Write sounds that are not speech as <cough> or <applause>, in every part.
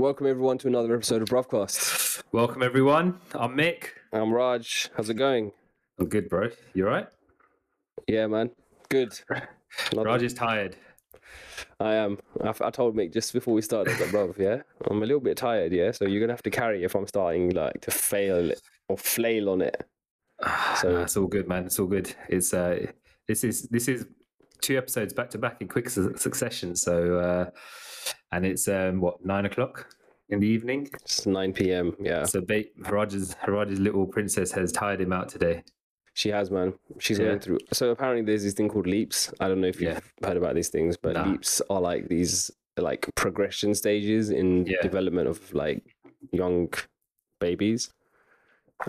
Welcome everyone to another episode of Bruvcast. Welcome everyone. I'm Mick. I'm Raj. How's it going? I'm good, bro. You alright? Yeah, man. Good. Raj is tired. I am. I, I told Mick just before we started, that, bro, yeah, I'm a little bit tired, yeah. So you're gonna have to carry if I'm starting like to fail or flail on it. So nah, it's all good, man. It's all good. It's uh, this is this is two episodes back to back in quick su- succession. So uh, and it's um what nine o'clock in the evening. It's 9 p.m. Yeah. So ba- Raj's Raj's little princess has tired him out today. She has, man. She's Yeah. going through. So apparently, there's this thing called leaps. I don't know if you've Yeah. heard about these things, but Nah. leaps are like these like progression stages in Yeah. development of like young babies.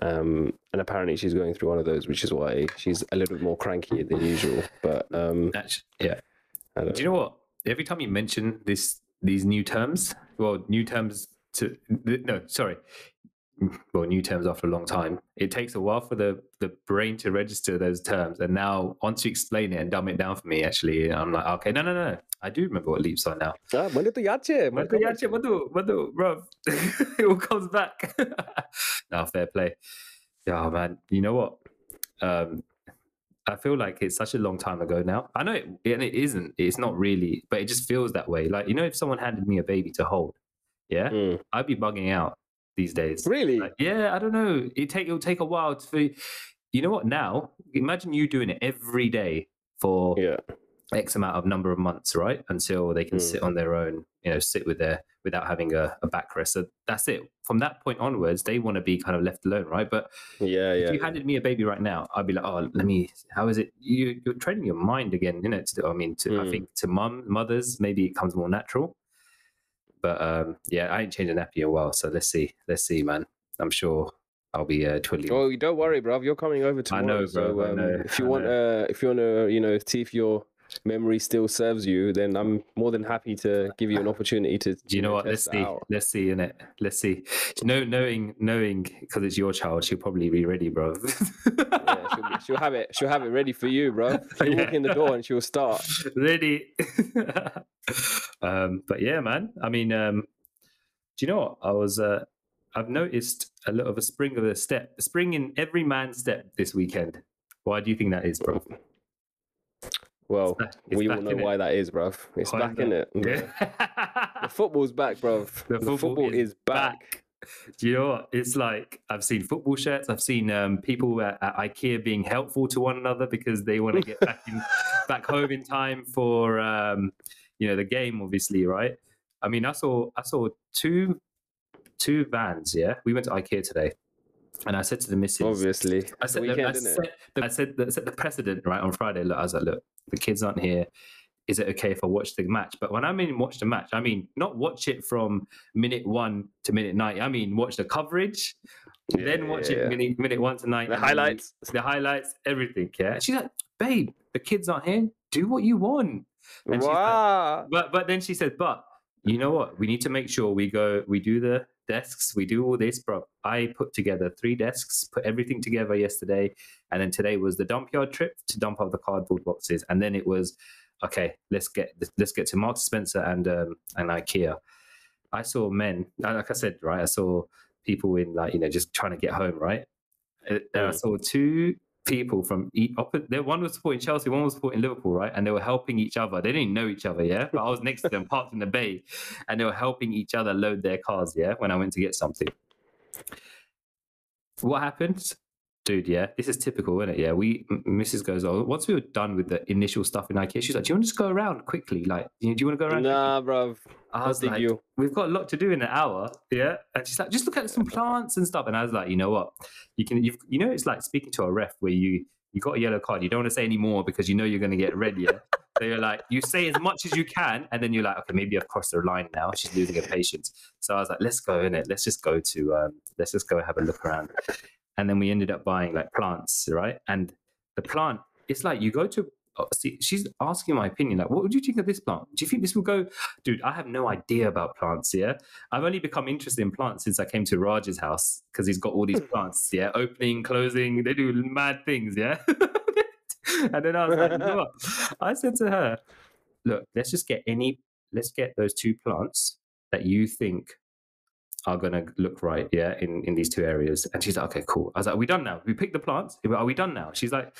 Um, and apparently, she's going through one of those, which is why she's a little bit more cranky than usual. But um, Actually, yeah. Do you know what? Every time you mention this, these new terms, well, new terms to no, sorry, well, new terms after a long time. It takes a while for the the brain to register those terms, and now once you explain it and dumb it down for me, actually, I'm like, okay, no, no, no, I do remember what leaps are now. Ah, mana tu yache, mana But tu yeah, actually, but but bro, it all comes back. <laughs> now, fair play. Yeah, man. You know what? Um, I feel like it's such a long time ago now. I know it, and it isn't. It's not really, but it just feels that way. Like you know, if someone handed me a baby to hold, yeah, Mm. I'd be bugging out these days. Really? Like, yeah, I don't know. It take it'll take a while to. You know what? Now, imagine you doing it every day for yeah. X amount of number of months, right? Until they can Mm. sit on their own, you know, sit with their without having a, a backrest. So that's it. From that point onwards, they want to be kind of left alone, right? But Yeah, yeah. if yeah. you handed me a baby right now, I'd be like, oh, let me. How is it? You, you're training your mind again, you know. To, I mean, to I Mm. think to mum mothers, maybe it comes more natural. But um, yeah, I ain't changed a nappy in a while, so let's see. Let's see, man. I'm sure I'll be uh, twiddling. Oh, don't worry, bruv. You're coming over tomorrow. know, so, bruv, I um, know, if you I want, uh, if you want to, you know, see if your memory still serves you, then I'm more than happy to give you an opportunity to. Do you know what? Let's see. out. Let's see in it. Let's see. No, knowing, knowing, because it's your child, she'll probably be ready, bro. <laughs> Yeah, she'll, be, she'll have it. She'll have it ready for you, bro. <laughs> She'll walk in the door and she'll start. <laughs> ready. um, but yeah, man. I mean, um, do you know what? I was. Uh, I've noticed a lot of a spring of a step, a spring in every man's step this weekend. Why do you think that is, bro? Well, back- it's we all know why that is, bruv. It's back in it. Yeah. The football's back, bruv. <laughs> The, football, is, back. Do you know what? It's like I've seen football shirts. I've seen um, people at, at IKEA being helpful to one another because they want to get back in, <laughs> back home in time for um, you know the game. Obviously, right? I mean, I saw I saw two two vans. Yeah, we went to IKEA today, and I said to the missus, Obviously, I said, weekend, I, said I said, I set the precedent right on Friday. Look, I was like, look, the kids aren't here. Is it okay if I watch the match? But when I mean watch the match, I mean not watch it from minute one to minute ninety. I mean watch the coverage, Yeah, then watch yeah, it yeah. minute minute one to ninety. The highlights. the highlights, everything. Yeah, she's like, babe, the kids aren't here. Do what you want. And she's like- Wow. But but then she said, but you know what? We need to make sure we go. We do the desks. We do all this, bro. I put together three desks, put everything together yesterday, and then today was the dump yard trip to dump out the cardboard boxes, and then it was okay. Let's get let's get to Marks Spencer and um, and IKEA. I saw men, like I said, right. I saw people in like you know just trying to get home, right. Uh, I Mm. saw two people from each opposite. One was supporting Chelsea, one was supporting Liverpool, right? And they were helping each other. They didn't know each other, yeah. But I was <laughs> next to them, parked in the bay, and they were helping each other load their cars, yeah. When I went to get something, what happened? Dude, yeah, this is typical, isn't it? Yeah, we Mrs. goes, oh, once we were done with the initial stuff in IKEA, she's like, "Do you want to just go around quickly? Like, you do you want to go around?" Nah, bruv. I I was like, you. we've got a lot to do in an hour, yeah. And she's like, just look at some plants and stuff. And I was like, you know what, you can, you've, you know, it's like speaking to a ref where you you got a yellow card, you don't want to say any more because you know you're going to get red, yeah. <laughs> so you're like, you say as much as you can, and then you're like, okay, maybe I've crossed the line now. She's losing her patience. So I was like, let's go in it. Let's just go to, um, let's just go have a look around. And then we ended up buying like plants, right? And the plant, it's like you go to. oh, See, she's asking my opinion. Like, what would you think of this plant? Do you think this will go? Dude, I have no idea about plants. Yeah, I've only become interested in plants since I came to Raj's house because he's got all these hmm. plants. Yeah, opening, closing, they do mad things. Yeah, <laughs> and then I was like, what? <laughs> I said to her, look, let's just get any, let's get those two plants that you think are gonna look right, yeah, in in these two areas. And she's like, okay, cool. I was like, are we done now? We picked the plants. Are we done now? She's like,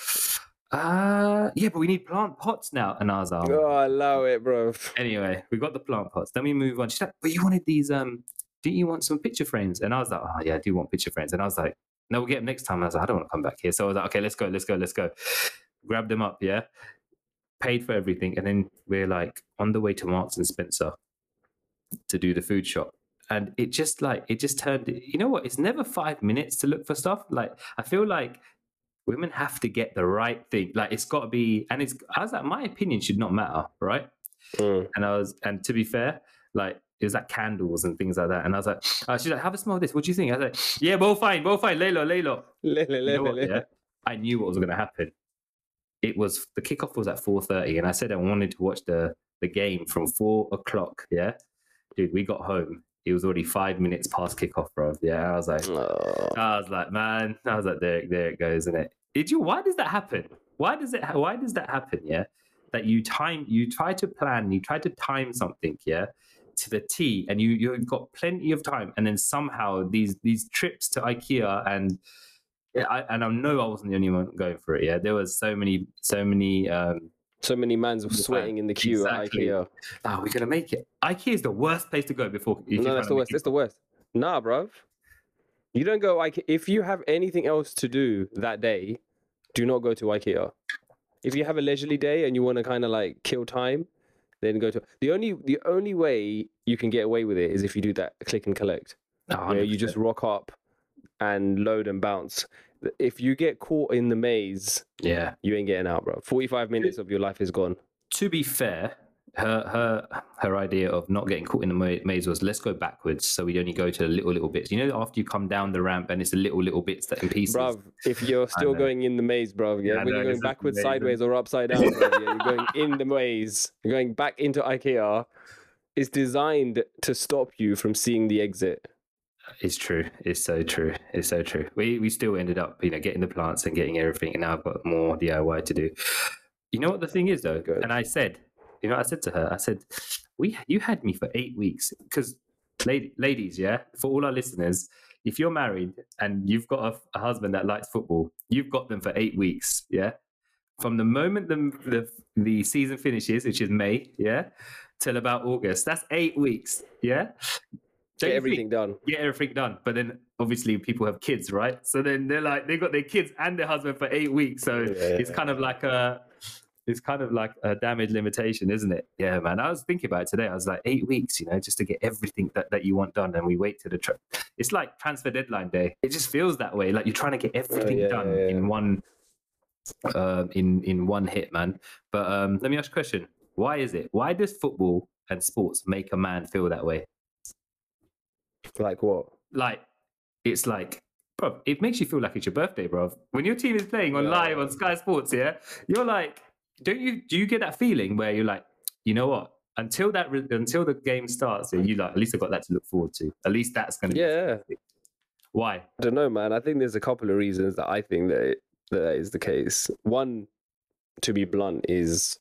uh, yeah, but we need plant pots now. And I was like, Oh, I love it, bro. <laughs> anyway, we got the plant pots. Then we move on. She's like, but you wanted these, um, didn't you want some picture frames? And I was like, oh yeah, I do want picture frames. And I was like, no, we'll get them next time. And I was like, I don't want to come back here. So I was like, okay, let's go, let's go, let's go. Grab them up, yeah. Paid for everything, and then we're like on the way to Marks and Spencer to do the food shop. And it just like it just turned. You know what? It's never five minutes to look for stuff. Like I feel like women have to get the right thing. Like it's got to be, and it's. I was like, my opinion should not matter, right? Mm. And I was, and to be fair, like it was like candles and things like that. And I was like, uh, she's like, have a smell of this. What do you think? I was like, yeah, both fine, both fine. Laylo, Laylo. Le- <laughs> le- You know what, le- yeah? I knew what was going to happen. It was the kickoff was at four thirty, and I said I wanted to watch the the game from four o'clock. Yeah, dude, we got home. It was already five minutes past kickoff, bro. Yeah, I was like, Oh. I was like, man, I was like, there, there it goes, isn't it? Did you? Why does that happen? Why does it? Why does that happen? Yeah, that you time, you try to plan, you try to time something, yeah, to the T, and you you've got plenty of time, and then somehow these these trips to IKEA and I, and I know I wasn't the only one going for it. Yeah, there was so many, so many. um So many mans were sweating in the queue exactly. at IKEA. Are we gonna make it? IKEA is the worst place to go before. No, that's the worst. That's the worst. Nah, bruv. You don't go IKEA. If you have anything else to do that day, do not go to IKEA. If you have a leisurely day and you want to kind of like kill time, then go to the only the only way you can get away with it is if you do that click and collect. Oh, you just rock up and load and bounce. If you get caught in the maze, yeah. you ain't getting out, bro. Forty five minutes of your life is gone. to be fair, her her her idea of not getting caught in the maze was let's go backwards, so we only go to the little little bits. You know, after you come down the ramp and it's the little little bits that in pieces. Bruv, if you're still going in the maze, bruv, yeah, I when you're going backwards, sideways, or upside down, bruv, yeah, you're going <laughs> in the maze, you're going back into IKEA. It's designed to stop you from seeing the exit. It's true. It's so true. It's so true. We we still ended up, you know, getting the plants and getting everything, and now I've got more DIY to do. You know what the thing is though, Good. and I said, you know, I said to her, I said, we you had me for eight weeks because, ladies, yeah, for all our listeners, if you're married and you've got a, a husband that likes football, you've got them for eight weeks, yeah. From the moment the, the the season finishes, which is May, yeah, till about August, that's eight weeks, yeah. Get everything done. get everything done. But then obviously people have kids, right? So then they're like they got their kids and their husband for eight weeks. So it's kind of like a it's kind of like a damage limitation, isn't it? Yeah, man. I was thinking about it today. I was like eight weeks, you know, just to get everything that, that you want done, and we wait to the tra- it's like transfer deadline day. It just feels that way. Like you're trying to get everything yeah, done yeah, yeah. in one um in in one hit, man. But um let me ask you a question. Why is it? Why does football and sports make a man feel that way? Like what? like it's like bro it makes you feel like it's your birthday bro when your team is playing on live on sky sports yeah you're like don't you do you get that feeling where you're like you know what? Until that re- until the game starts you like at least i've got that to look forward to. At least that's gonna be Yeah, why? I don't know, man. I think there's a couple of reasons that I think that it, that is the case. One, to be blunt, is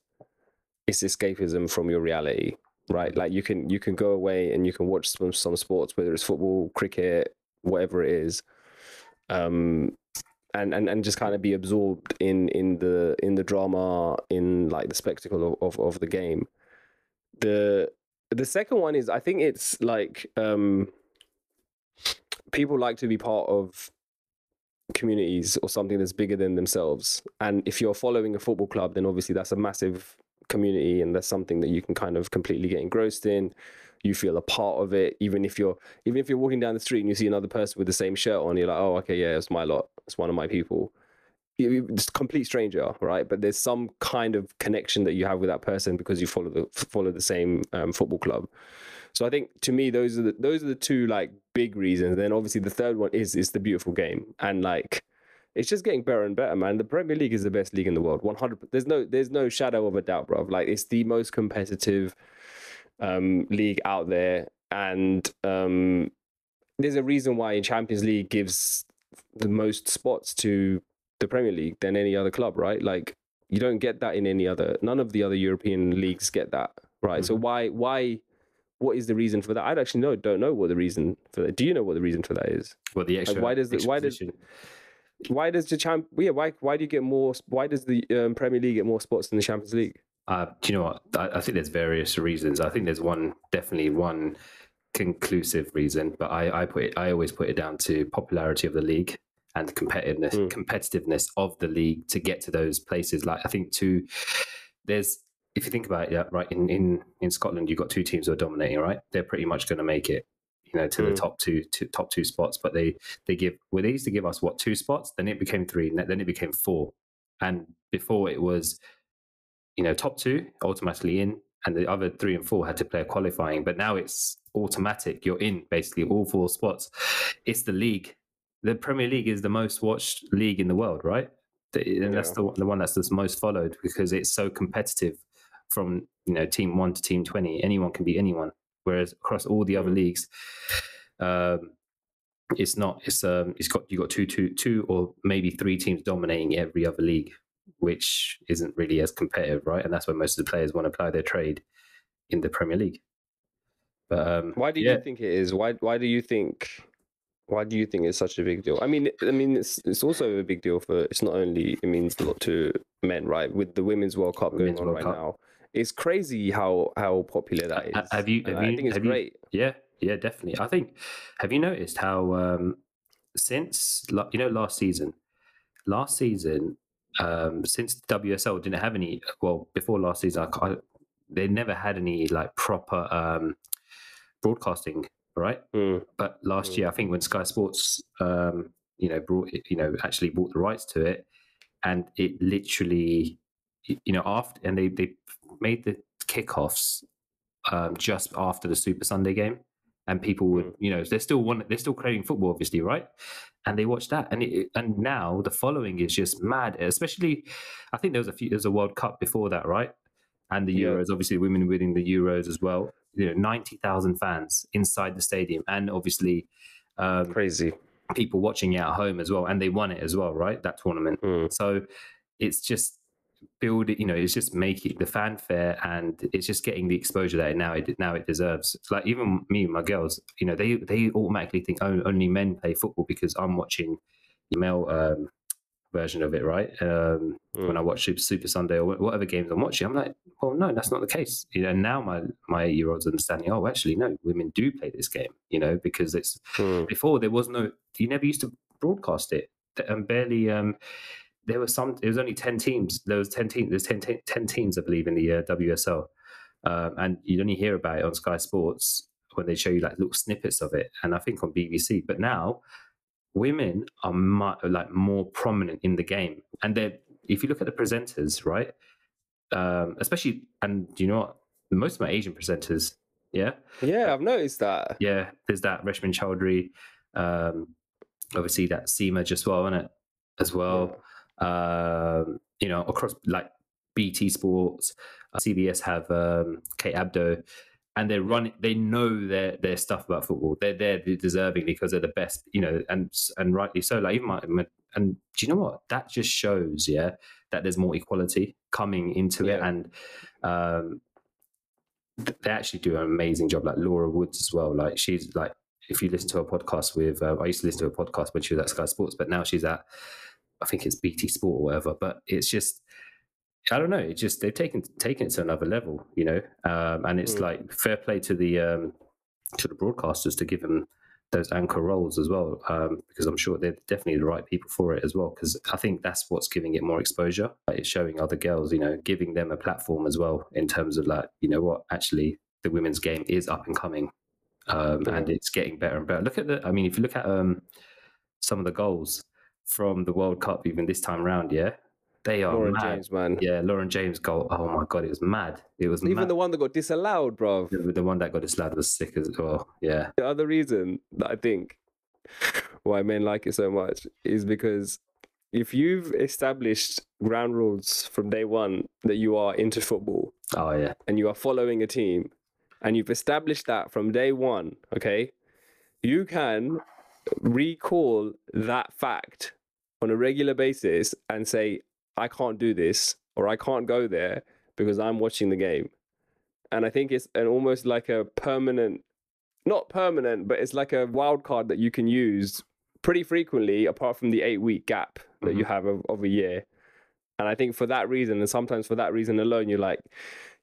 it's escapism from your reality, right? Like you can you can go away and you can watch some some sports, whether it's football, cricket, whatever it is, um, and and and just kind of be absorbed in in the in the drama, in like the spectacle of of, of the game. The the second one is I think it's like um people like to be part of communities or something that's bigger than themselves. And if you're following a football club, then obviously that's a massive community and that's something that you can kind of completely get engrossed in. You feel a part of it, even if you're even if you're walking down the street and you see another person with the same shirt on, you're like, oh, okay, yeah, it's my lot. It's one of my people. It's a complete stranger, right? But there's some kind of connection that you have with that person because you follow the follow the same um, football club. So I think to me those are the those are the two like big reasons. Then obviously the third one is is the beautiful game and like it's just getting better and better, man. The Premier League is the best league in the world. One hundred. There's no there's no shadow of a doubt, bro. Like it's the most competitive um, league out there, and um, there's a reason why Champions League gives the most spots to the Premier League than any other club, right? Like you don't get that in any other. None of the other European leagues get that, right? So why why what is the reason for that? I actually know don't know what the reason for that. Do you know what the reason for that is? Well, the extra. why does the- why does-. Why does the champ? Yeah, why why do you get more? Why does the um, Premier League get more spots than the Champions League? Uh, do you know what? I, I think there's various reasons. I think there's one, definitely one conclusive reason, but I, I put it, I always put it down to popularity of the league and the competitiveness, Mm. competitiveness of the league to get to those places. Like I think two, there's if you think about it, yeah, right in in in Scotland, you've got two teams who are dominating, right? They're pretty much going to make it. You know, to the Mm. top two, to top two spots, but they they give well, they used to give us what two spots, then it became three, then it became four, and before it was you know, top two automatically in, and the other three and four had to play a qualifying. But now it's automatic. You're in basically all four spots. It's the league. The Premier League is the most watched league in the world, right? The- And that's the one- the one that's the most followed because it's so competitive. From you know, team one to team twenty, anyone can be anyone. Whereas across all the other leagues, um, it's not. It's um, it's got you got two, two, two, or maybe three teams dominating every other league which isn't really as competitive, right? And that's where most of the players want to apply their trade in the Premier League. But um, Why do yeah, you think it is? Why why do you think why do you think it's such a big deal? I mean, I mean, it's it's also a big deal for. It's not only it means a lot to men, right? With the Women's World Cup Women's going on World right Cup. now, it's crazy how how popular that is. Have you- have I think it's have you- great. yeah, yeah, definitely. I think. Have you noticed how um, since you know last season, last season, um, since WSL didn't have any. Well, before last season, I, ca- they never had any like proper um, broadcasting, right? Mm, but last Mm. year, I think when Sky Sports, um, you know, brought you know, actually bought the rights to it, and it literally, you know, after and they they made the kickoffs um, just after the Super Sunday game, and people would, Mm. you know, they're still one, they're still creating football, obviously, right? And they watch that, and it, and now the following is just mad. Especially, I think there was a few, there was a World Cup before that, right? And the Yeah. Euros, obviously, women winning the Euros as well. You know, ninety thousand fans inside the stadium, and obviously, um, crazy. people watching it at home as well, and they won it as well, right? That tournament. Mm. So it's just build it, you know, it's just making the fanfare and it's just getting the exposure that it now it now it deserves. It's like even me and my girls, you know, they they automatically think oh, only men play football because I'm watching the male um, version of it, right? Um, When I watch Super, Super Sunday or whatever games I'm watching, I'm like, well, no, that's not the case. You know, now my my eight year olds understanding. Oh, actually, no, women do play this game. You know, because it's Mm. before there was no you never used to broadcast it and barely um there were some it was only 10 teams there was 10 teams there's 10, 10, 10 teams i believe in the uh, wsl um, and you'd only hear about it on sky sports when they show you like little snippets of it and i think on bbc but now women are mu- like more prominent in the game and they're if you look at the presenters right um especially and you know what most of my asian presenters yeah Yeah, I've noticed that. yeah, there's that Reshmin Chowdhury. Um, obviously, that Seema Jaswal, isn't it? As well. Um, you know, across like BT Sports, uh, CBS have um, Kate Abdo, and they're running. They know their their stuff about football. They're there deserving because they're the best. You know, and and rightly so. Like even my, my and do you know what? That just shows, yeah, that there's more equality coming into it, and um, th- they actually do an amazing job. Like Laura Woods as well. Like she's like, if you listen to a podcast with, uh, I used to listen to a podcast when she was at Sky Sports, but now she's at, I think it's BT Sport or whatever. But it's just, I don't know. It's just they've taken taken it to another level, you know. Um, and it's Mm. like fair play to the um, to the broadcasters to give them those anchor roles as well, um, because I'm sure they're definitely the right people for it as well. Because I think that's what's giving it more exposure. Like it's showing other girls, you know, giving them a platform as well in terms of like, you know what, actually the women's game is up and coming, um, and it's getting better and better. Look at the, I mean, if you look at um, some of the goals from the World Cup, even this time round, yeah, they are Lauren mad. James, man. Yeah, Lauren James goal. Oh my god, it was mad. It was Even mad. the one that got disallowed, bro. The, the one that got disallowed was sick as well. Yeah, The other reason that I think <laughs> why men like it so much is because if you've established ground rules from day one that you are into football oh yeah, and you are following a team and you've established that from day one, okay, you can recall that fact on a regular basis and say, I can't do this or I can't go there because I'm watching the game. and I think it's an almost like a permanent, not permanent, but it's like a wild card that you can use pretty frequently, apart from the eight week gap that you mm-hmm. have of, of a year. And I think for that reason, and sometimes for that reason alone, you're like,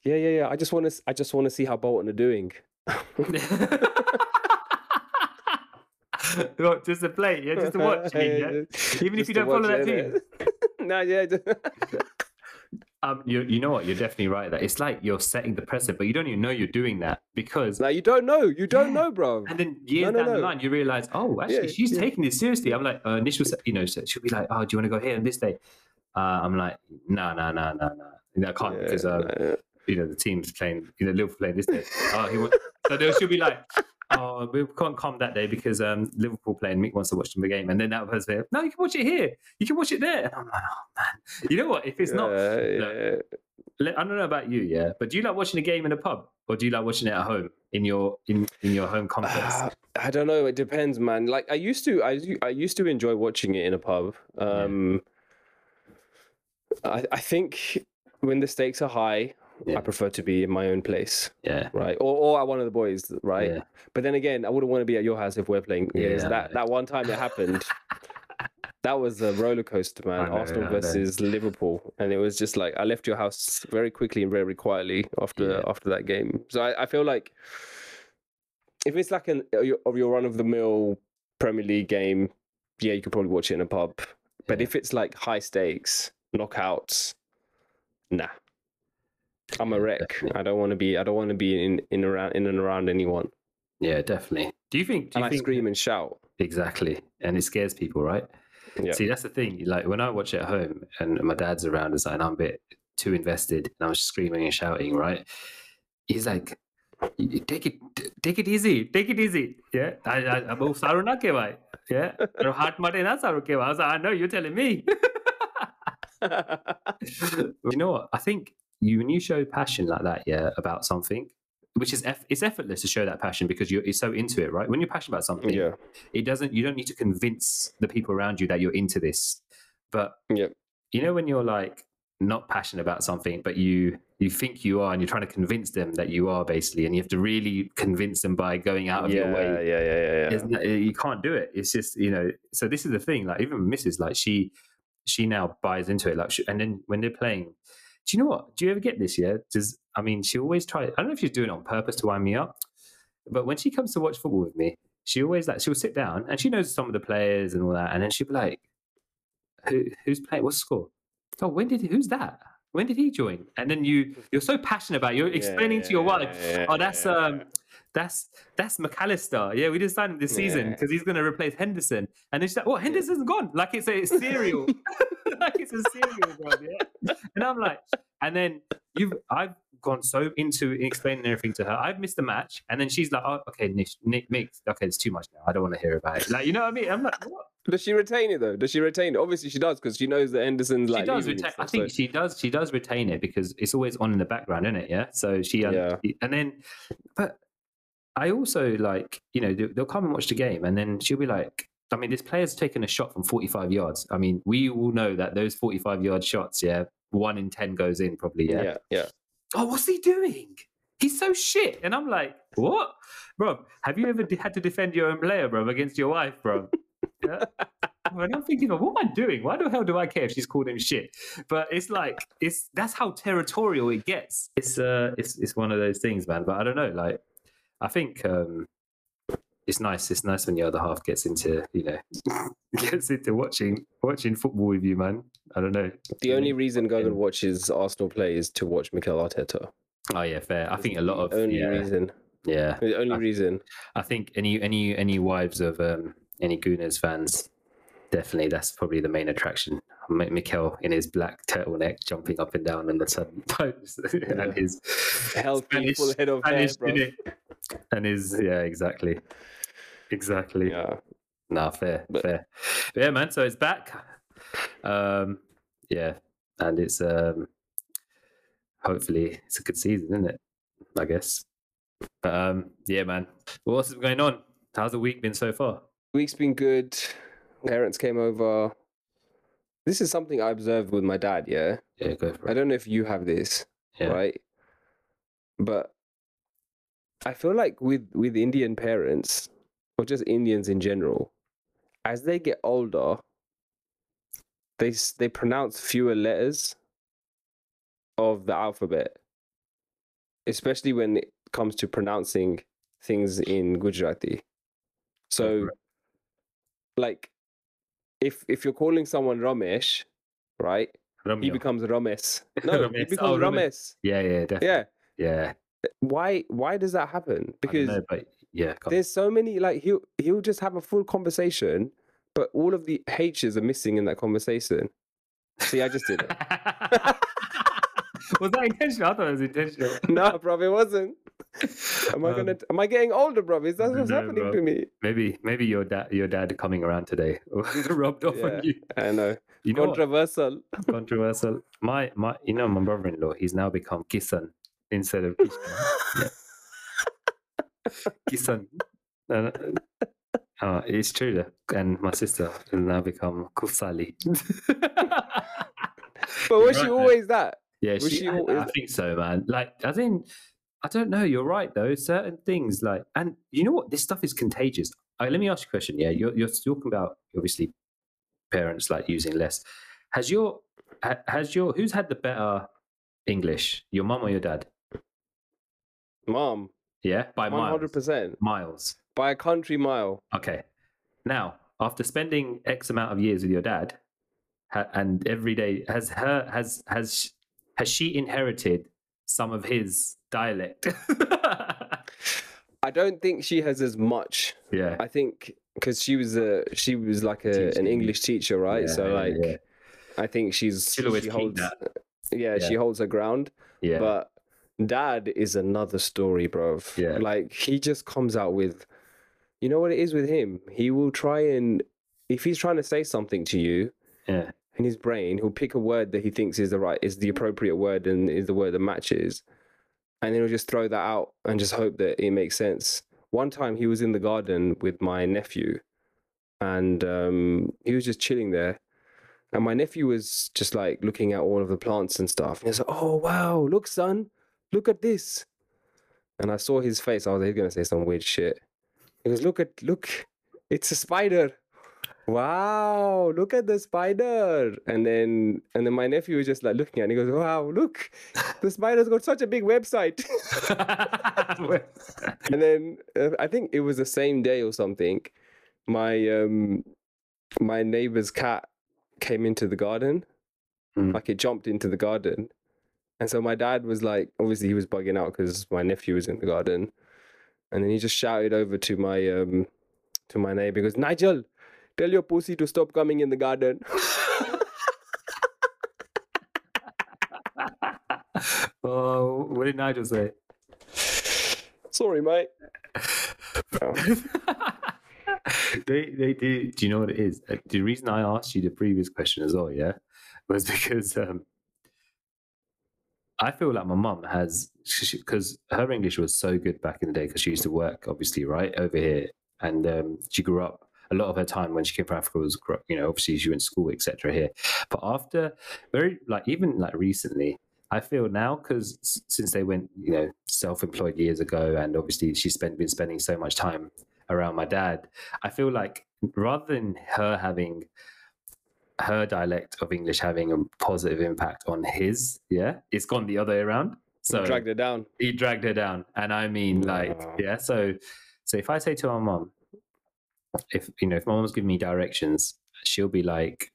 yeah, yeah, yeah. I just want to, I just want to see how Bolton are doing. <laughs> <laughs> <laughs> What, just to play, yeah, just to watch, you mean, yeah? <laughs> Even if you don't follow watch that team. innit? <laughs> no, yeah. Um, you, you know what? You're definitely right. That it's like you're setting the precedent, but you don't even know you're doing that because. like you don't know, you don't Yeah. know, bro. And then years no, down the no. line, you realize, oh, actually, Yeah, she's yeah. taking this seriously. I'm like, uh, initial, you know, so she'll be like, oh, do you want to go here on this day? Uh, I'm like, no, no, no, no, no. I can't Yeah, because um, no, you know the team's playing, you know, Liverpool playing this day. Oh, he wants, so she'll be like, oh, we can't come that day because um, Liverpool playing. Mick wants to watch the game, and then that was person, no, you can watch it here. You can watch it there. And I'm like, oh man, you know what? If it's not, yeah, yeah. le- I don't know about you, yeah, but do you like watching a game in a pub or do you like watching it at home in your in in your home comforts? Ah, I don't know. It depends, man. Like I used to, I I used to enjoy watching it in a pub. Um, I I think when the stakes are high, Yeah. I prefer to be in my own place, yeah, right? Or or at one of the boys, right? yeah, But then again, I wouldn't want to be at your house if we're playing. Yeah, that that one time it happened. <laughs> That was a roller coaster, man. know, Arsenal versus Liverpool, and it was just like I left your house very quickly and very quietly after after that game. So I, I feel like if it's like an uh, your- of your run of the mill Premier League game, yeah, you could probably watch it in a pub. But if it's like high stakes knockouts, nah. I'm a wreck. definitely. I don't want to be. I don't want to be in in around in and around anyone. yeah, definitely. Do you think? Do And you I scream and shout. exactly? And it scares people, right? Yeah. See, that's the thing. Like when I watch it at home and my dad's around and something, I'm a bit too invested and I'm screaming and shouting, right? He's like, "Y- y- take it, take it easy, take it easy. Yeah. I, I, I'm all sorry, not kevai. Yeah. Your heart mate not sorry, kevai. I was like, I know, you're telling me. <laughs> <laughs> you know what? I think you, when you show passion like that, yeah, about something, which is eff- it's effortless to show that passion because you're, you're so into it, right? When you're passionate about something, yeah. it doesn't you don't need to convince the people around you that you're into this but Yep. you know when you're like not passionate about something but you you think you are and you're trying to convince them that you are basically and you have to really convince them by going out of yeah, your way yeah, yeah, yeah, yeah. You can't do it it's just you know so this is the thing like even mrs like she she now buys into it like she, and then when they're playing do you know what? Do you ever get this yeah? Does i mean she always try i don't know if she's doing it on purpose to wind me up but when she comes to watch football with me she always like she'll sit down and she knows some of the players and all that and then she'll be like who who's playing what's the score? Oh when did who's that? When did he join? And then you you're so passionate about it. you're explaining to your wife oh that's um that's that's McAllister. Yeah, we didn't sign him this season because he's going to replace Henderson. And then she's like, "What? Henderson's gone? Like it's a cereal, <laughs> <laughs> like it's a cereal, bro." Yeah. And I'm like, and then you've I've gone so into explaining everything to her. I've missed a match, and then she's like, "Oh, okay, Nick, Nick, Nick okay, it's too much now. I don't want to hear about it." Like, you know what I mean? I'm like, what? Does she retain it though? Does she retain it? Obviously, she does because she knows that Henderson's like. she does retain. and I think so- she does. She does retain it because it's always on in the background, isn't it? Yeah. So she, um, Yeah. and then, but I also like you know they'll, come and watch the game, and then she'll be like, I mean, this player's taken a shot from forty-five yards. I mean, we all know that those forty-five yard shots, yeah, one in ten goes in probably. Yeah. yeah, yeah. Oh, what's he doing? He's so shit. And I'm like, what, bro? Have you ever had to defend your own player, bro, against your wife, bro? Yeah. <laughs> And I'm thinking, what am I doing? Why the hell do I care if she's called him shit? But it's like it's that's how territorial it gets. It's uh, it's it's one of those things, man. But I don't know. Like, I think um, it's nice. It's nice when the other half gets into you know <laughs> gets into watching watching football with you, man. I don't know. The only reason Gogan Yeah. watches Arsenal play is to watch Mikel Arteta. Oh yeah, fair. I think a lot the of only yeah, reason. yeah. The only I- reason. I think any any any wives of um, any Gunners fans, definitely that's probably the main attraction. Mikel in his black turtleneck jumping up and down on the sun post <laughs> Yeah. and his Healthy, Spanish- full head of hair, bro. <laughs> and his yeah exactly exactly Yeah. nah fair But- fair but yeah man so it's back um yeah and it's um hopefully it's a good season isn't it I guess but um yeah man what else is going on how's the week been so far Week's been good. Parents came over. This is something I observed with my dad, yeah. yeah go for I don't know if you have this, yeah right? But I feel like with with Indian parents or just Indians in general, as they get older, they they pronounce fewer letters of the alphabet, especially when it comes to pronouncing things in Gujarati. So, like, if if you're calling someone Ramesh, right, he becomes Ramesh. <laughs> No, he oh, becomes Oh, Ramesh. Yeah, yeah, definitely. Yeah. Yeah. Eh, why why does that happen? Because know, but yeah, there's so many like he'll he'll just have a full conversation, but all of the H's are missing in that conversation. See, I just did it. <laughs> was that intentional? I thought it was intentional. <laughs> no, bro, it wasn't. Am I Um, gonna? Am I getting older, bro? Is that what's know, happening bro. to me? Maybe, maybe your dad, your dad coming around today <laughs> <laughs> rubbed off Yeah. on you. I know. You know? Controversial. controversial. My, my, you know, my brother-in-law, he's now become Kisan instead of Kishan. <laughs> Kisan. Uh, uh, it's true, and my sister has now become Kusali. But was You're she right, man. always that? Yeah, Was she, she I, always- I think so, man. Like, I think, I don't know. You're right, though. Certain things, like, and you know what? This stuff is contagious. Uh, let me ask you a question. Yeah, you're, you're talking about obviously parents like using less. Has your, has your, who's had the better English, your mum or your dad? Mom, Yeah, by one miles. hundred percent Miles. by a country mile. Okay. Now, after spending X amount of years with your dad, ha- and every day has her has has has she inherited some of his dialect? <laughs> I don't think she has as much. yeah. I think because she was a she was like a, Teacher, an English teacher, right? Yeah, so yeah, like, yeah. I think she's She'll she holds. that. Yeah, she holds her ground. Yeah. But dad is another story, bro. Yeah. Like he just comes out with, you know what it is with him. He will try and if he's trying to say something to you yeah. in his brain, he'll pick a word that he thinks is the right is the appropriate word and is the word that matches, and then he'll just throw that out and just hope that it makes sense. One time he was in the garden with my nephew, and um, he was just chilling there. And my nephew was just like looking at all of the plants and stuff. And he's like, "Oh wow, look, son, look at this." And I saw his face. I was like, he's gonna say some weird shit. He goes, "Look at look, it's a spider." Wow, look at the spider. And then and then my nephew was just like looking at it. And he goes, Wow, look, the spider's got such a big website. <laughs> and then uh, I think it was the same day or something. My um my neighbor's cat came into the garden. Mm. Like it jumped into the garden. And so my dad was like, obviously he was bugging out because my nephew was in the garden. And then he just shouted over to my um to my neighbor, he goes, Nigel, tell your pussy to stop coming in the garden. <laughs> oh, what did Nigel say? Sorry, mate. Oh. <laughs> they they do. Do you know what it is? Uh, The reason I asked you the previous question as well, yeah, was because um, I feel like my mum has because her English was so good back in the day because she used to work obviously right over here, and um, she grew up. A lot of her time when she came from Africa was, you know, obviously she went to school, etc. Here, but after very like even like recently, I feel now because since they went, you know, self-employed years ago, and obviously she's spent been spending so much time around my dad, I feel like rather than her having her dialect of English having a positive impact on his, yeah, it's gone the other way around. So Dragged her down. he dragged her down, and I mean, like, yeah. So, so if I say to my mom, if you know, if my mom's giving me directions, she'll be like,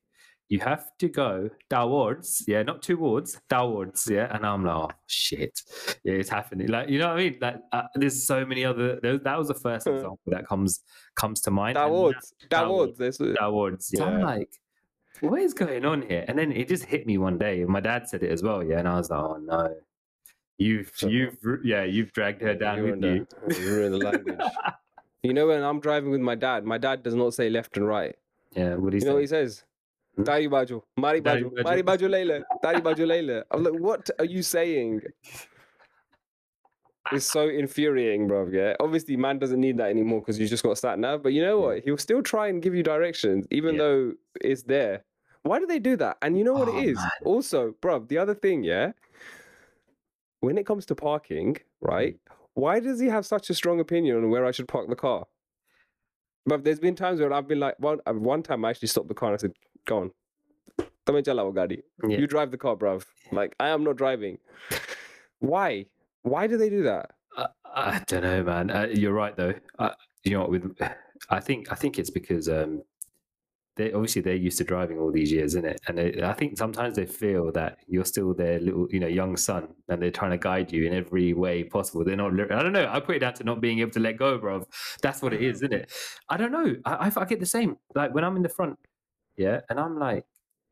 "You have to go downwards, yeah, not towards, downwards, yeah." And I'm like, "Oh shit, yeah, it's happening." Like, you know what I mean? Like, uh, there's so many other. There, that was the first example that comes comes to mind. Downwards. downwards. Downwards. Downwards. So I'm like, what is going on here? And then it just hit me one day. My dad said it as well, yeah. And I was like, oh no, you've <laughs> you've yeah you've dragged her down with you. the- <laughs> you ruined the language. <laughs> you know, when I'm driving with my dad, my dad does not say left and right. Yeah, what do you You know what he says? Hmm? Dari baju, mari Dari baju, baju. mari baju Layla, dari baju Layla. I'm like, <laughs> what are you saying? It's so infuriating, bro. Yeah, obviously, man doesn't need that anymore because you just got sat nav. But you know what? He'll still try and give you directions, even Yeah. though it's there. Why do they do that? And you know what Oh, it is? man. Also, bro, the other thing, yeah. When it comes to parking, right? Why does he have such a strong opinion on where I should park the car? But there's been times where I've been like, one, uh, one time I actually stopped the car and I said, "Go on, Tame chala wo gadi. Yeah. You drive the car, bruv. Like I am not driving. Why? Why do they do that? I, I don't know, man. Uh, you're right though. Uh, you know what? With <sighs> I think I think it's because um, they obviously they're used to driving all these years, isn't it? And they, I think sometimes they feel that you're still their little, you know, young son, and they're trying to guide you in every way possible. They're not. I don't know. I put it down to not being able to let go, bro. That's what it is, mm. isn't it? I don't know. I, I, I get the same. Like when I'm in the front, yeah, and I'm like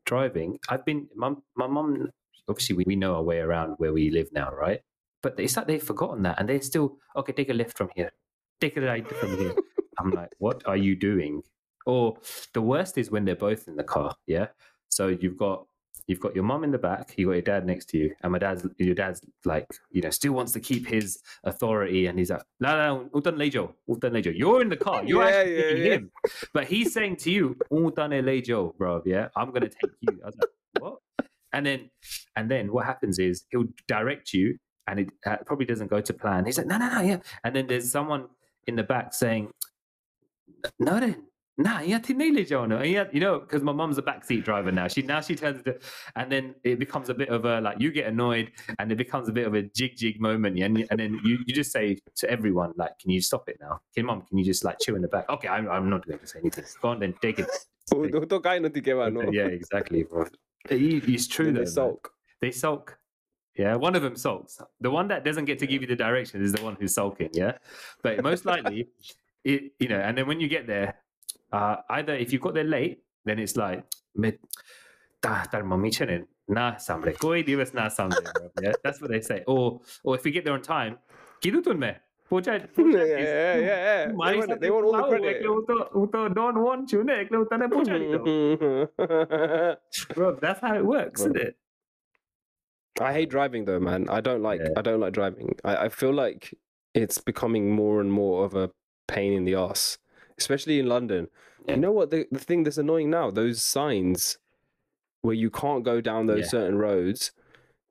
driving. I've been my my mum. Obviously, we, we know our way around where we live now, right? But it's like they've forgotten that, and they're still okay. Take a left from here. Take a right from here. <laughs> I'm like, what are you doing? Or the worst is when they're both in the car. Yeah. So you've got you've got your mum in the back, you got your dad next to you, and my dad's your dad's like, you know, still wants to keep his authority, and he's like, no, no, no, utan lejo, utan lejo. You're in the car, you're Yeah, actually yeah, taking yeah. him, but he's saying to you, utan lejo, bro. Yeah, I'm gonna take you. I was like, what? And then, and then what happens is he'll direct you, and it uh, probably doesn't go to plan. He's like, no, no, no, yeah. And then there's someone in the back saying, no, then. Nah, yeah, tinele Jonah. Yeah, you know, because my mum's a backseat driver now. She now she turns into, and then it becomes a bit of a like you get annoyed, and it becomes a bit of a jig jig moment. Yeah, and, and then you, you just say to everyone like, "Can you stop it now? Can mum? Can you just like chill in the back?" Okay, I'm, I'm not going to say anything. Go on then, take it. Ito kayo na tika no. Yeah, exactly, bro. It- It's true Then though. they man. sulk. They sulk. Yeah, one of them sulks. The one that doesn't get to give you the directions is the one who's sulking. Yeah, but most likely, it you know. And then when you get there, uh, either if you got there late, then it's like "Me- ta tar mami chenen na sambre koi divas na sambre. bro." Yeah, that's what they say. Or or if you get there on time, kidutun me. Pocha, Yeah, yeah, yeah, yeah. <laughs> They want, they want all the credit. don't want you, ne? Ekle <laughs> utane. Bro, that's how it works, isn't it? I hate driving though, man. I don't like Yeah. I don't like driving. I, I feel like it's becoming more and more of a pain in the ass, especially in London. Yeah. You know what the, the thing that's annoying now? Those signs where you can't go down those Yeah. certain roads.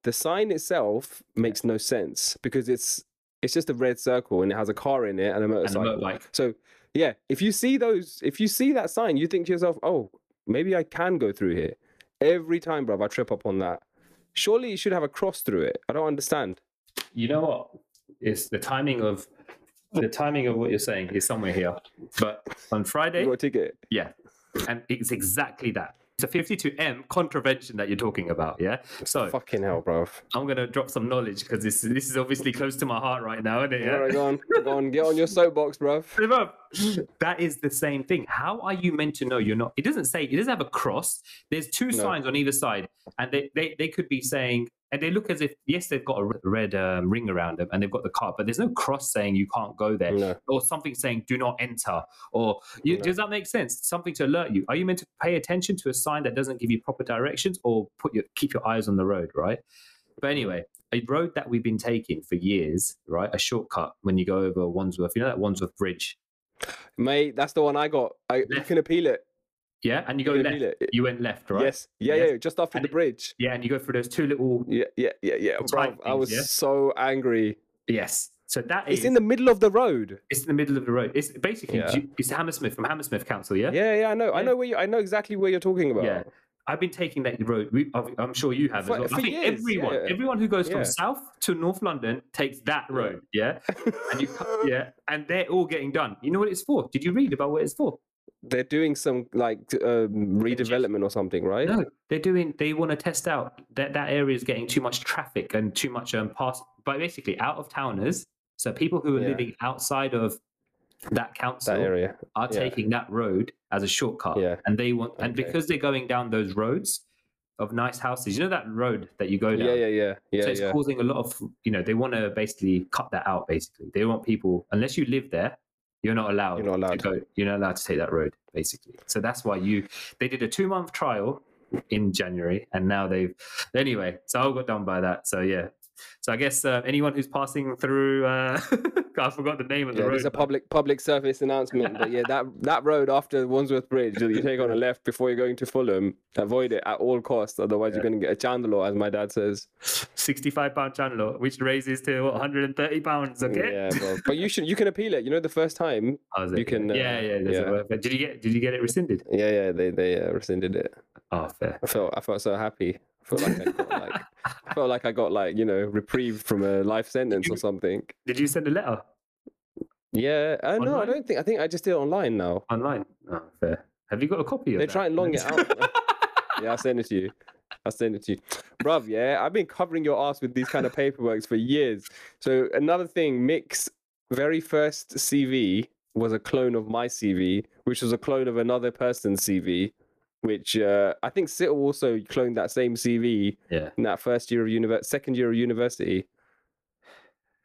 The sign itself makes no sense because it's it's just a red circle and it has a car in it and a And the motorcycle. motorbike. So yeah, if you see those, if you see that sign, you think to yourself, "Oh, maybe I can go through here." Every time, bruv, I trip up on that. Surely you should have a cross through it. I don't understand. you know what? It's the timing of the timing of what you're saying is somewhere here. But on Friday, You got a ticket. yeah, and it's exactly that. It's a 52M contravention that you're talking about. Yeah. So Fucking hell, bruv. I'm gonna drop some knowledge because this this is obviously close to my heart right now, isn't it? All Yeah. right, go on, go on, get on your <laughs> soapbox, bro. Up. That is the same thing. How are you meant to know you're not? It doesn't say, it doesn't have a cross. There's two No. signs on either side, and they, they, they could be saying, and they look as if, yes, they've got a red um, ring around them and they've got the car, but there's no cross saying you can't go there No, or something saying do not enter. Or you, No. does that make sense? Something to alert you. Are you meant to pay attention to a sign that doesn't give you proper directions or put your keep your eyes on the road, right? But anyway, a road that we've been taking for years, right? A shortcut when you go over Wandsworth, you know that Wandsworth Bridge. mate, that's the one I got. I you can appeal it. Yeah, and you go left. it. You went left, right? Yes, yeah, Yes. yeah, just after And the it- bridge. Yeah, and you go through those two little. Yeah, yeah, yeah, yeah, bruv. I was yeah? so angry. Yes. So that is. It's in the middle of the road. It's in the middle of the road. It's basically Yeah. it's Hammersmith from Hammersmith Council. Yeah. Yeah, yeah, I know. I know where you. I know exactly where you're talking about. Yeah. I've been taking that road. We, I'm sure you have For- as well. I think years, everyone, yeah. everyone who goes Yeah. from South to North London takes that road. Yeah. And you, <laughs> yeah, and they're all getting done. You know what it's for? Did you read about what it's for? They're doing some like um, redevelopment or something, right? No, they're doing. They want to test out that that area is getting too much traffic and too much um pass. But basically, out of towners, so people who are Yeah. living outside of that council That area. are yeah. taking that road as a shortcut. Yeah. And they want, and Okay. because they're going down those roads of nice houses, you know that road that you go down. Yeah, yeah, yeah, yeah, so it's yeah. causing a lot of, you know, they want to basically cut that out. Basically, they want people unless you live there, you're not allowed. You're not allowed. to go. You're not allowed to take that road. Basically, so that's why you. They did a two month trial in January, and now they've. Anyway, so I got done by that. So yeah, So I guess uh, anyone who's passing through, uh, <laughs> I forgot the name of the Yeah, road. there's a public public service announcement. But yeah, that that road after Wandsworth Bridge that you take on a left before you're going to Fulham, avoid it at all costs. Otherwise, you're going to get a chandelier, as my dad says. 65 pound channel, which raises to what, 130 pounds. Okay. Yeah, bro. <laughs> but you should you can appeal it. You know, the first time. Oh, You it? can, uh, yeah, yeah. There's yeah. A, did you get? Did you get it rescinded? Yeah, yeah, they they uh, rescinded it. Oh, fair. I felt I felt so happy. I felt like I got like I felt like I got like you know reprieve from a life sentence or something. Did you send a letter Yeah, uh, no, I don't think. I think I just did it online now. online? Oh, fair. Have you got a copy of it? They try and long it out. <laughs> yeah, I'll send it to you. I'll send it to you, bruv. Yeah, I've been covering your ass with these kind of paperworks for years. So another thing, Mick's very first CV was a clone of my CV, which was a clone of another person's CV. Which uh, I think Cittle also cloned that same CV yeah. in that first year of university, second year of university.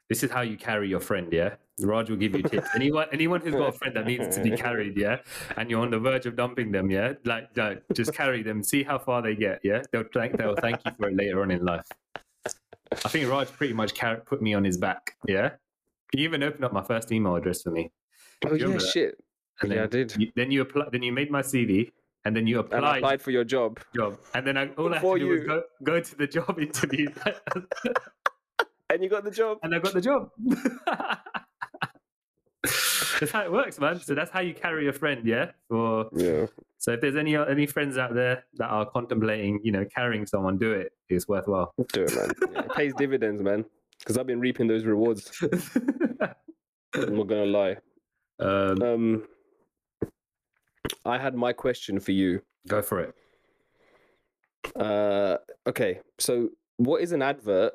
This is how you carry your friend, yeah. Raj will give you tips. Anyone, anyone who's got a friend that needs to be carried, yeah, and you're on the verge of dumping them, yeah, like, no, just carry them. See how far they get, yeah. They'll thank, they'll thank you for it later on in life. I think Raj pretty much car- put me on his back, yeah. He even opened up my first email address for me, Oh yeah, that? shit. and yeah, I did. you, then you apply, then you made my CV, and then you And applied, applied for your job. job, and then I, all I had to do was go, go to the job <laughs> interview, <laughs> And you got the job. and I got the job. <laughs> that's how it works, man. So that's how you carry a friend, yeah. For Yeah. so if there's any any friends out there that are contemplating, you know, carrying someone, do it. It's worthwhile. Do it, man. Yeah, it pays dividends, man. Because I've been reaping those rewards. I'm not gonna lie. um, Um, I had my question for you. go for it. Uh, okay, so what is an advert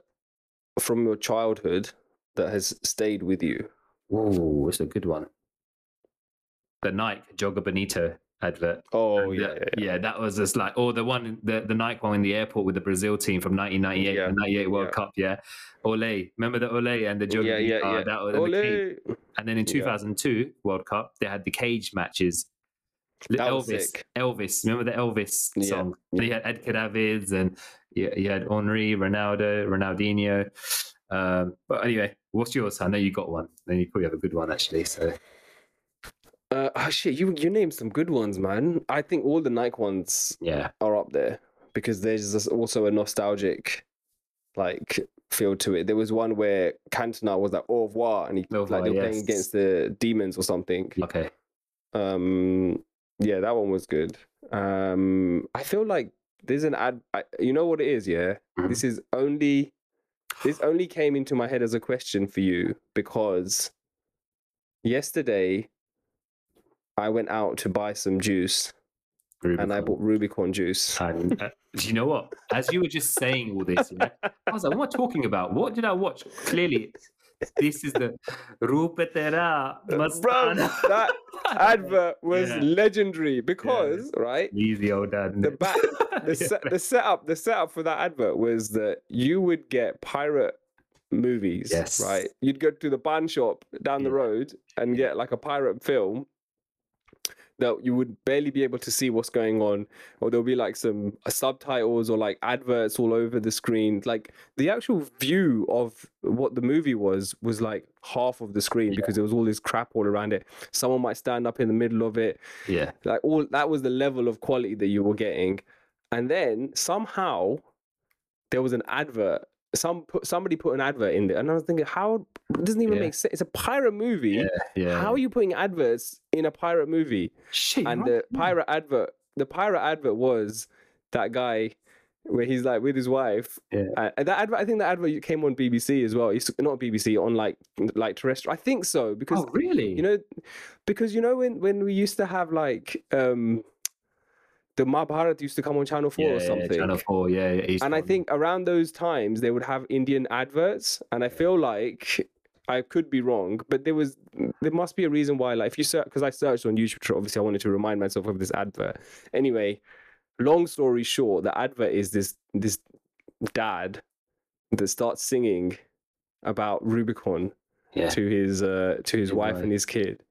from your childhood that has stayed with you? Ooh, it's a good one. The Nike Joga Bonito advert. Oh yeah, that- yeah, yeah. that was just like, or the one, the, the Nike one in the airport with the Brazil team from 1998, Yeah, the 98 World yeah. Cup, yeah. Ole, remember the Ole and the Joga yeah, yeah, yeah. That was and the And then in Yeah. 2002 World Cup, they had the cage matches. Elvis. Elvis, remember the Elvis Yeah, song? You had Edgar Davids and you, had Henry, Ronaldo, Ronaldinho. Um, but anyway, what's yours? I know you got one. Then you probably have a good one actually. So Uh, oh shit, you you named some good ones, man. I think all the Nike ones yeah, are up there because there's also a nostalgic like feel to it. There was one where Cantona was like au revoir and he Au revoir, like they were playing against the demons or something. okay. Um yeah, that one was good. Um I feel like there's an ad I, you know what it is, yeah? Mhm. This is only this only came into my head as a question for you because yesterday I went out to buy some juice and I Rubicon. bought Rubicon juice. And uh, <laughs> do you know what? As you were just saying all this, yeah, I was like, what am I talking about? What did I watch? Clearly, this is the Roop Tera uh, Bro, Mastana. that <laughs> advert was Yeah. legendary because right Easy old dad. the back <laughs> the, Yeah. set, the setup the setup for that advert was that you would get pirate movies Yes. right you'd go to the pawn shop down the road and get like a pirate film that you would barely be able to see what's going on or there'll be like some uh, subtitles or like adverts all over the screen. Like the actual view of what the movie was was like half of the screen because there was all this crap all around it. Someone might stand up in the middle of it. Yeah. like all that was the level of quality that you were getting. And then somehow there was an advert some put somebody put an advert in there and i was thinking how it doesn't even Yeah. make sense it's a pirate movie Yeah. Yeah. how are you putting adverts in a pirate movie Shit, and the pirate advert the pirate advert was that guy where he's like with his wife Yeah. uh, that advert i think that advert came on bbc as well it's not bbc on like like terrestrial i think so because Oh, really? you know because you know when when we used to have like um the Mahabharata used to come on channel 4 yeah, or yeah, something Channel 4, yeah. yeah and i think around those times they would have indian adverts and i feel like i could be wrong but there was there must be a reason why like if you search because i searched on youtube obviously i wanted to remind myself of this advert anyway long story short the advert is this this dad that starts singing about rubicon yeah. to his uh to his wife. and his kid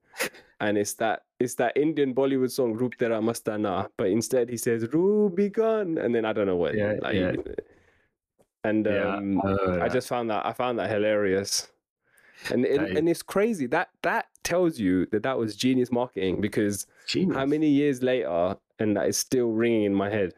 and it's that it's that indian bollywood song Roop Tera mastana but instead he says rubicon and then i don't know what Yeah, like, yeah. and Yeah, um, oh, I yeah. just found that I found that hilarious. And and, is- and it's crazy that that tells you that that was genius marketing because Genius. how many years later and that is still ringing in my head.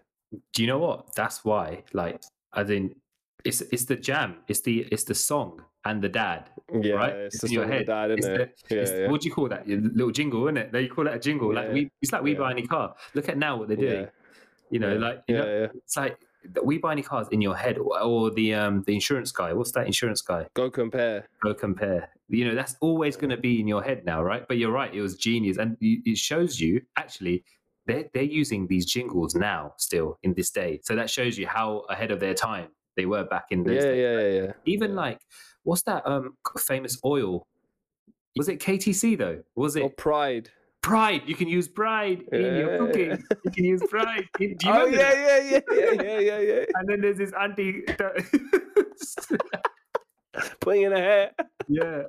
Do you know what? That's why. Like, I think it's it's the jam. It's the it's the song and the dad. Yeah, Right? it's It's the in your the head. dad, isn't the- it? Yeah, It's- yeah. What do you call that? Your little jingle, isn't it? They call it a jingle. Like we, it's like we yeah. buy any car. Look at now what they're doing. yeah, You know, yeah, like you yeah, know, yeah. it's like we buy any cars in your head, or, or the um the insurance guy. What's that insurance guy? Go compare. Go compare. You know, that's always going to be in your head now, right? But you're right. It was genius, and it shows you actually. They're, they're using these jingles now still in this day so that shows you how ahead of their time they were back in those Yeah, days yeah, yeah, yeah. even Yeah. like what's that um famous oil was it ktc though was it Or pride. pride you can use pride in your Yeah. cooking you can use pride do you oh yeah, yeah, yeah, yeah, yeah, yeah, yeah. <laughs> and then there's this auntie <laughs> Putting in a hair. <laughs> yeah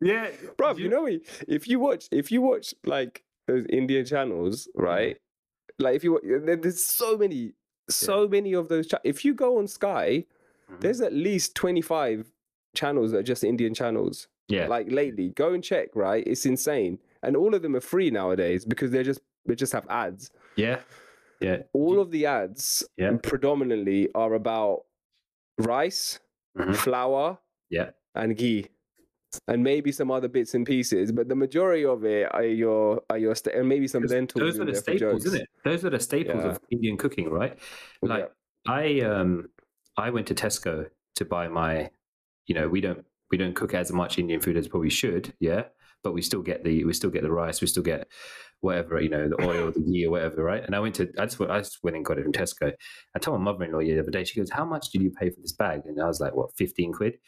yeah Bro, Do you know me. If you watch, if you watch like those Indian channels, right? Like if you, there's so many, so many of those. Cha- if you go on Sky, Mhm. there's at least 25 channels that are just Indian channels. yeah Like lately, go and check. Right, it's insane, and all of them are free nowadays because they're just they just have ads. yeah yeah All of the ads Yeah. predominantly are about rice, Mhm. flour, yeah and ghee, and maybe some other bits and pieces. But the majority of it are your are your sta- and maybe some lentils. those are the staples isn't it those are the staples Yeah. of indian cooking right like I um I went to Tesco to buy my you know we don't we don't cook as much Indian food as probably should yeah? But we still get the we still get the rice we still get whatever you know the oil the ghee or whatever right? And I went to I just went, I just went and got it from Tesco. I told my mother-in-law the other day she goes how much did you pay for this bag? And I was like what 15 quid?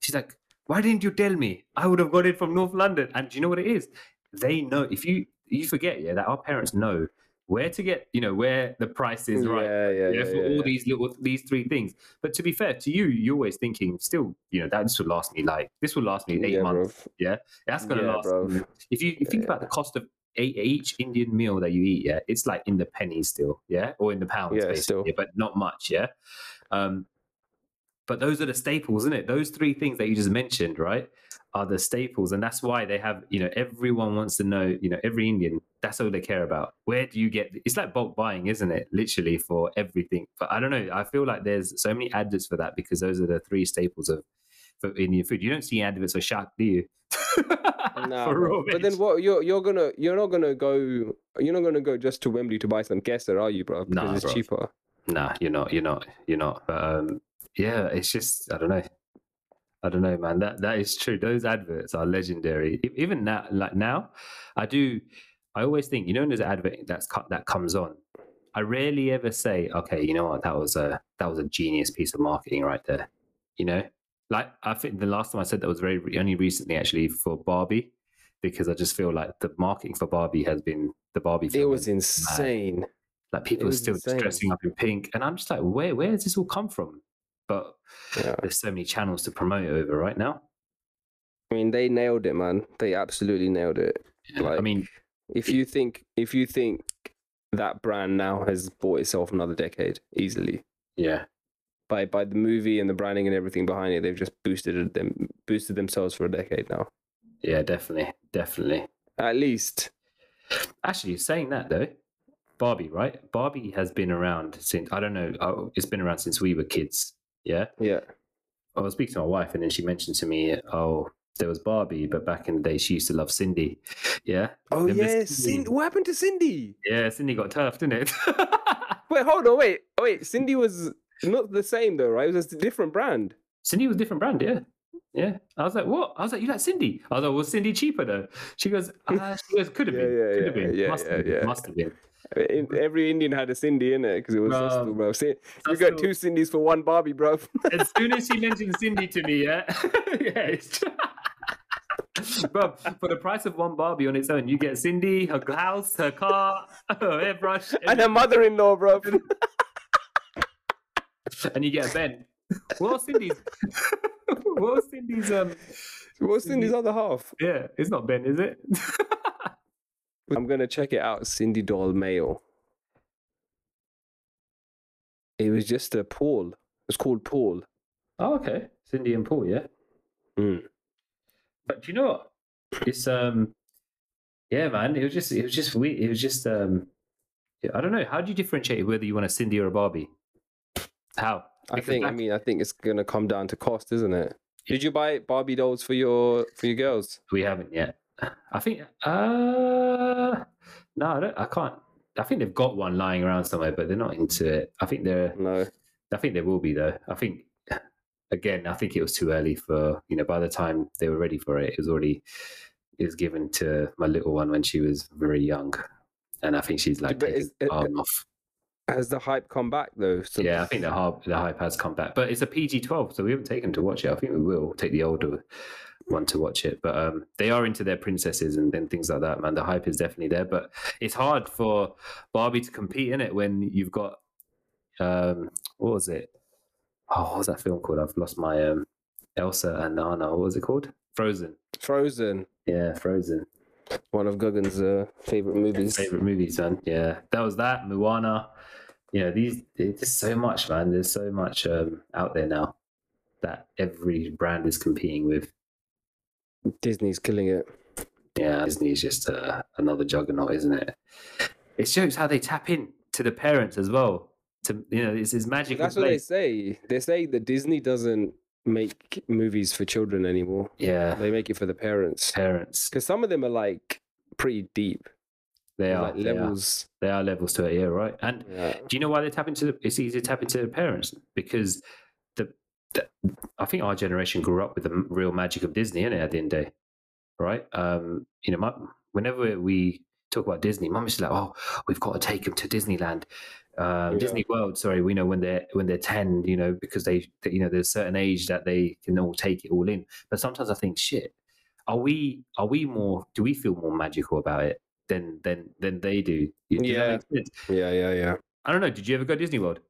She's like why didn't you tell me? I would have got it from North London. And do you know what it is? They know if you you forget yeah that our parents know where to get you know where the price is right Yeah, yeah, yeah, for yeah, all these little these three things. But to be fair to you, you're always thinking, still, you know, that this will last me like this will last me eight months. yeah That's gonna last. bro. If you, you think about the cost of a, each Indian meal that you eat, yeah, it's like in the pennies still, yeah, or in the pounds, Yeah, basically, still. but not much, yeah. Um, but those are the staples, isn't it? Those three things that you just mentioned, right, are the staples, and that's why they have, you know, everyone wants to know, you know, every Indian, that's all they care about. Where do you get? It's like bulk buying, isn't it? Literally for everything. But I don't know. I feel like there's so many adverts for that because those are the three staples of for Indian food. You don't see adverts for shark, do you? <laughs> Nah, For bro. raw but then what? You're you're gonna you're not gonna go you're not gonna go just to Wembley to buy some kesser, are you, bro? Because Nah, it's bro. cheaper. Nah, you're not. You're not. You're not. But um, yeah, it's just I don't know. I don't know, man. That that is true. Those adverts are legendary. Even now, like now, I do. I always think, you know, when there's an advert that's cut that comes on. I rarely ever say, okay, you know what, that was a that was a genius piece of marketing right there. You know, like I think the last time I said that was very only recently actually for Barbie, because I just feel like the marketing for Barbie has been the Barbie. It was insane. like people are still insane. dressing up in pink, and I'm just like, where where does this all come from? But Yeah. there's so many channels to promote over right now. I mean, they nailed it, man. They absolutely nailed it. I Like- mean, If you think if you think that brand now has bought itself another decade easily yeah, by by the movie and the branding and everything behind it, they've just boosted them boosted themselves for a decade now. yeah, definitely, definitely. At least. Actually, saying that though, Barbie, right? Barbie has been around since I don't know. Oh, it's been around since we were kids. Yeah, Yeah. I was speaking to my wife, and then she mentioned to me, oh. There was Barbie, but back in the day, she used to love Sindy. Yeah. Oh Remember yeah, Sindy? What happened to Sindy? Yeah, Sindy got turfed, didn't it? <laughs> Wait, hold on, wait, wait. Sindy was not the same though, right? It was a different brand. Sindy was a different brand, yeah. Yeah. I was like, what? I was like, you like Sindy? I was like, was Sindy cheaper though? She goes, uh, she goes, could have Yeah, been. yeah, could have yeah, been. yeah, must yeah, have been. yeah. Must have been. Every Indian had a Sindy in it because it was Bro. Sastal, bro. See, you got two Sindy's for one Barbie, bro. As <laughs> soon as she mentioned Sindy to me, yeah. <laughs> yeah. <laughs> Bro, for the price of one Barbie on its own, you get Sindy, her house, her car, her hairbrush, and her mother-in-law, bro. and you get a Ben. What was Sindy's? what was Sindy's? Um, What's Sindy's other half? yeah, it's not Ben, is it? I'm gonna check it out. Sindy Doll Mail. It was just a Paul. It's called Paul. Oh, okay. Sindy and Paul, yeah. Mm. But do you know what? It's um, yeah, man. It was just, it was just weird. It was just um, I don't know. How do you differentiate whether you want a Sindy or a Barbie? How? I Because think. I mean, I think it's gonna come down to cost, isn't it? Did you buy Barbie dolls for your for your girls? we haven't yet. I think. Uh, no, I don't. I can't. I think they've got one lying around somewhere, but they're not into it. I think they're. No. I think they will be though. I think again, I think it was too early for you know. By the time they were ready for it, it was already it was given to my little one when she was very young, and I think she's like is- arm off. Has the hype come back though? So- Yeah, I think the hype the hype has come back, but it's a PG twelve, so we haven't taken to watch it. I think we will take the older one to watch it, but um, they are into their princesses and, and things like that. Man, the hype is definitely there, but it's hard for Barbie to compete in it when you've got um, what was it? Oh, what was that film called? I've lost my um, Elsa and Anna. What was it called? Frozen. Frozen, Yeah, Frozen. one of Guggen's uh, favorite movies. Favorite movies, man. Yeah, that was that. Moana. You know, these there's so much, man. There's so much um, out there now that every brand is competing with. Disney's killing it. Yeah, Disney is just uh, another juggernaut, isn't it? It shows how they tap in to the parents as well. To you know, it's this magical That's what they say. They say that Disney doesn't make movies for children anymore. Yeah, They make it for the parents. parents. Because some of them are like pretty deep. They are like they are. levels. They are levels to it, yeah, right. And Yeah. Do you know why they tap into the? It's easy to tap into the parents because I think our generation grew up with the real magic of Disney, innit? At the end of the day, right? Um, you know, my, whenever we talk about Disney, mum is like, "Oh, we've got to take them to Disneyland." Um, Yeah. Disney World, sorry, we know when they're when they're ten, you know, because they, they- you know, there's a certain age that they can all take it all in. But sometimes I think, shit, are we are we more? Do we feel more magical about it than than than they do? Does Yeah. Yeah, yeah, yeah. I don't know. Did you ever go to Disney World?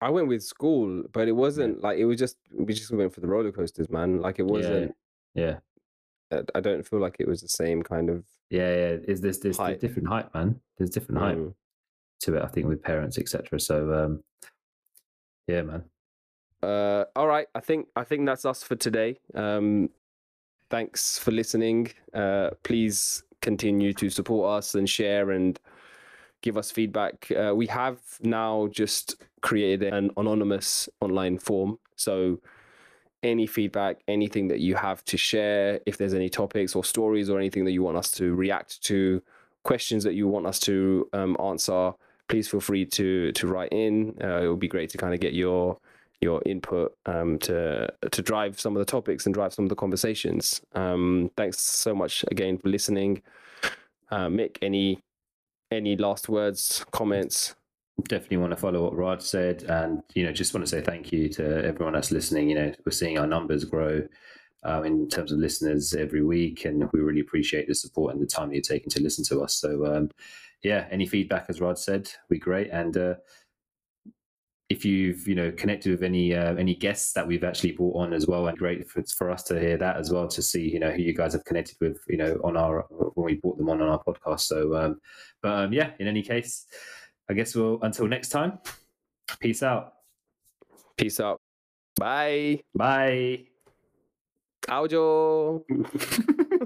I went with school, but it wasn't like it was just we just went for the roller coasters, man. Like it wasn't. Yeah, I- I don't feel like it was the same kind of. yeah, yeah. Is this there's different hype, man? There's different hype Mm. to it. I think with parents, etc. So, um, yeah, man. Uh, all right, I think I think that's us for today. Um, thanks for listening. Uh, please continue to support us and share and give us feedback. Uh, we have now just created an anonymous online form, so any feedback, anything that you have to share, if there's any topics or stories or anything that you want us to react to, questions that you want us to um, answer, please feel free to to write in. Uh, it would be great to kind of get your your input um, to to drive some of the topics and drive some of the conversations. Um, thanks so much again for listening, uh, Mick. Any any last words, comments? Definitely want to follow what Raj said, and you know, just want to say thank you to everyone that's listening. You know, we're seeing our numbers grow. Um, in terms of listeners every week, and we really appreciate the support and the time you're taking to listen to us. So, um, yeah, any feedback, as Rod said, we great. And uh, if you've you know connected with any uh, any guests that we've actually brought on as well, and great for, for us to hear that as well to see you know who you guys have connected with you know on our when we brought them on on our podcast. So, um, but um, yeah, in any case, I guess we'll until next time. Peace out. Peace out. Bye. Bye. Audio. <laughs>